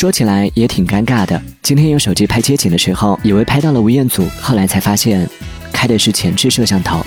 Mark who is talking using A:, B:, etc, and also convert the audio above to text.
A: 说起来也挺尴尬的。今天用手机拍街景的时候以为拍到了吴彦祖后来才发现开的是前置摄像头。